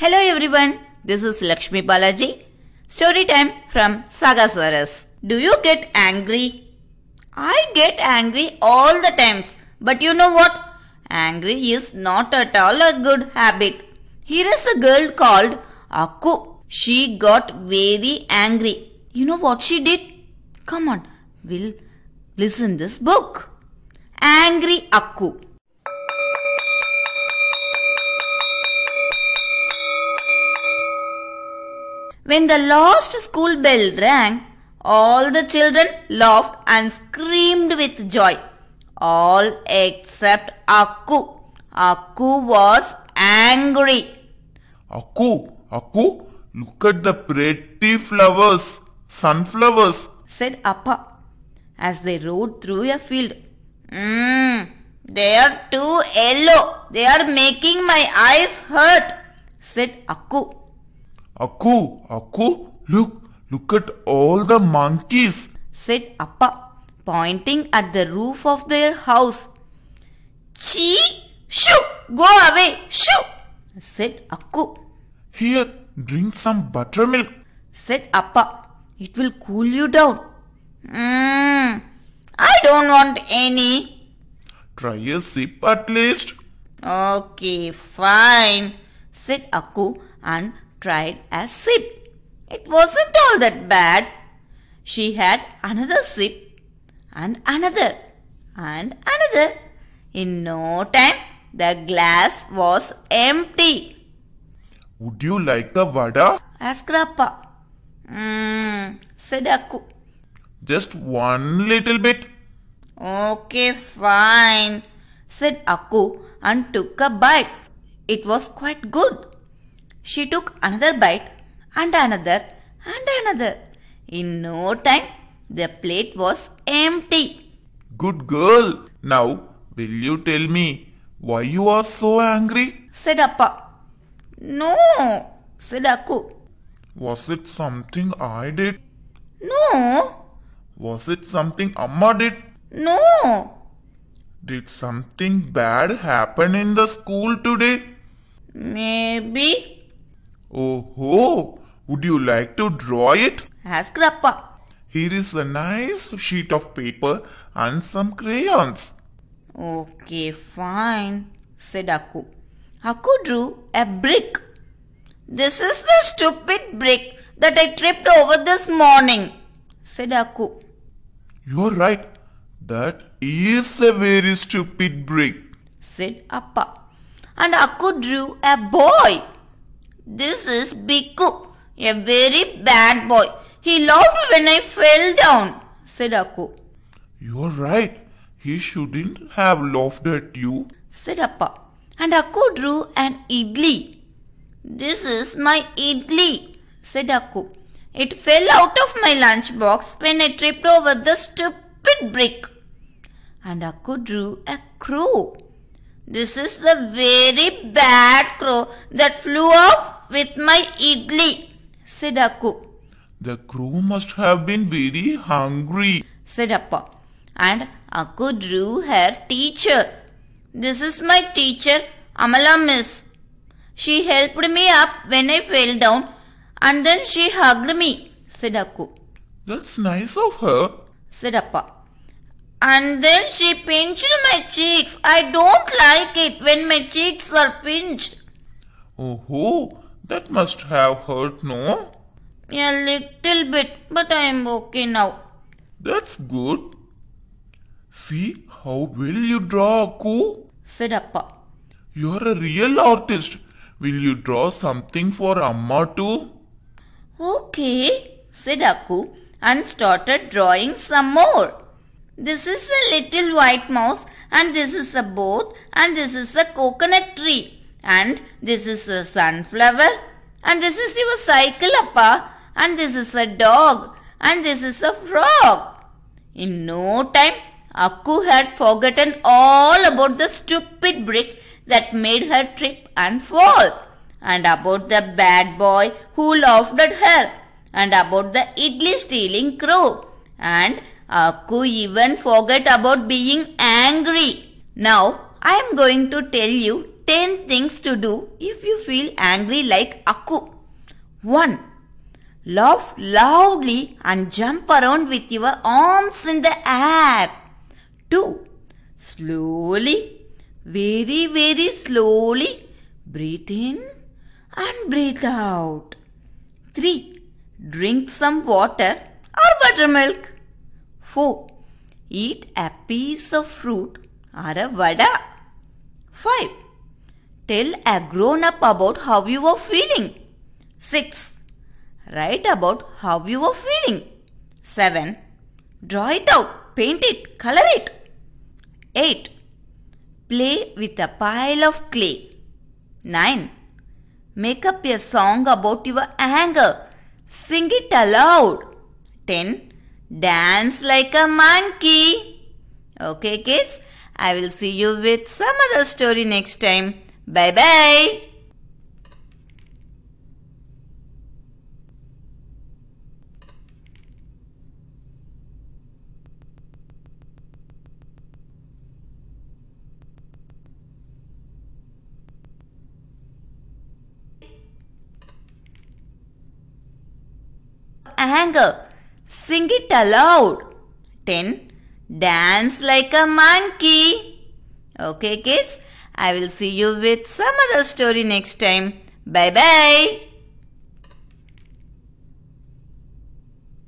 Hello everyone, this is Lakshmi Balaji. Story time from Sagasaurus. Do you get angry? I get angry all the times. But you know what? Angry is not at all a good habit. Here is a girl called Akku. She got very angry. You know what she did? Come on, we'll listen this book. Angry Akku. When the last school bell rang, all the children laughed and screamed with joy. All except Akku. Akku was angry. Akku, Akku, look at the pretty flowers, sunflowers. said Appa as they rode through a field. Mmm, they are too yellow. They are making my eyes hurt, said Akku. Akku, Akku, look, look at all the monkeys. said Appa, pointing at the roof of their house. Chee! Shoo! Go away! Shoo! said Akku. Here, drink some buttermilk. said Appa. It will cool you down. Mmm, I don't want any. Try a sip at least. Okay, fine, said Akku and tried a sip. It wasn't all that bad. She had another sip and another and another. In no time, the glass was empty. Would you like a vada? Asked Appa. Mmm, said Akku. Just one little bit. Okay, fine, said Akku and took a bite. It was quite good. She took another bite and another and another. In no time, the plate was empty. Good girl. Now, will you tell me why you are so angry? said Appa. No, said Akku. Was it something I did? No, Was it something Amma did? no, Did something bad happen in the school today? maybe, Oh, ho! Would you like to draw it? asked Appa. Here is a nice sheet of paper and some crayons. Okay, fine, said Akku. Akku drew a brick. This is the stupid brick that I tripped over this morning, said Akku. You're right. That is a very stupid brick. said Appa. And Akku drew a boy. This is Bikku, a very bad boy. He laughed when I fell down, said Akku. You're right. He shouldn't have laughed at you. said Appa. And Akku drew an idli. This is my idli, said Akku. It fell out of my lunchbox when I tripped over the stupid brick. And Akku drew a crow. This is the very bad crow that flew off with my idli, said Akku. The crow must have been very hungry. said Appa. And Akku drew her teacher. This is my teacher, Amala Miss. She helped me up when I fell down and then she hugged me, said Akku. That's nice of her. said Appa. And then she pinched my cheeks. I don't like it when my cheeks are pinched. Oh, ho! That must have hurt, no? A little bit, but I am okay now. That's good. See how well you draw, Akku. said Appa. You're a real artist. Will you draw something for Amma too? Okay, said Akku and started drawing some more. This is a little white mouse and this is a boat and this is a coconut tree and this is a sunflower. And this is your cycle and this is a dog. And this is a frog. In no time, Akku had forgotten all about the stupid brick that made her trip and fall, and about the bad boy who laughed at her, and about the idli stealing crow, and Akku even forgot about being angry. Now I am going to tell you 10 things to do if you feel angry like Akku. 1. Laugh loudly and jump around with your arms in the air. 2. Slowly, very, very slowly, breathe in and breathe out. 3. Drink some water or buttermilk. 4. Eat a piece of fruit or a vada. 5. Tell a grown up about how you are feeling. 6. Write about how you are feeling. 7. Draw it out, paint it, color it. 8. Play with a pile of clay. 9. Make up a song about your anger. Sing it aloud. 10. Dance like a monkey. Okay, kids? I will see you with some other story next time. Bye bye. anger. Sing it aloud. 10. Dance like a monkey. Okay, kids? I will see you with some other story next time. Bye bye.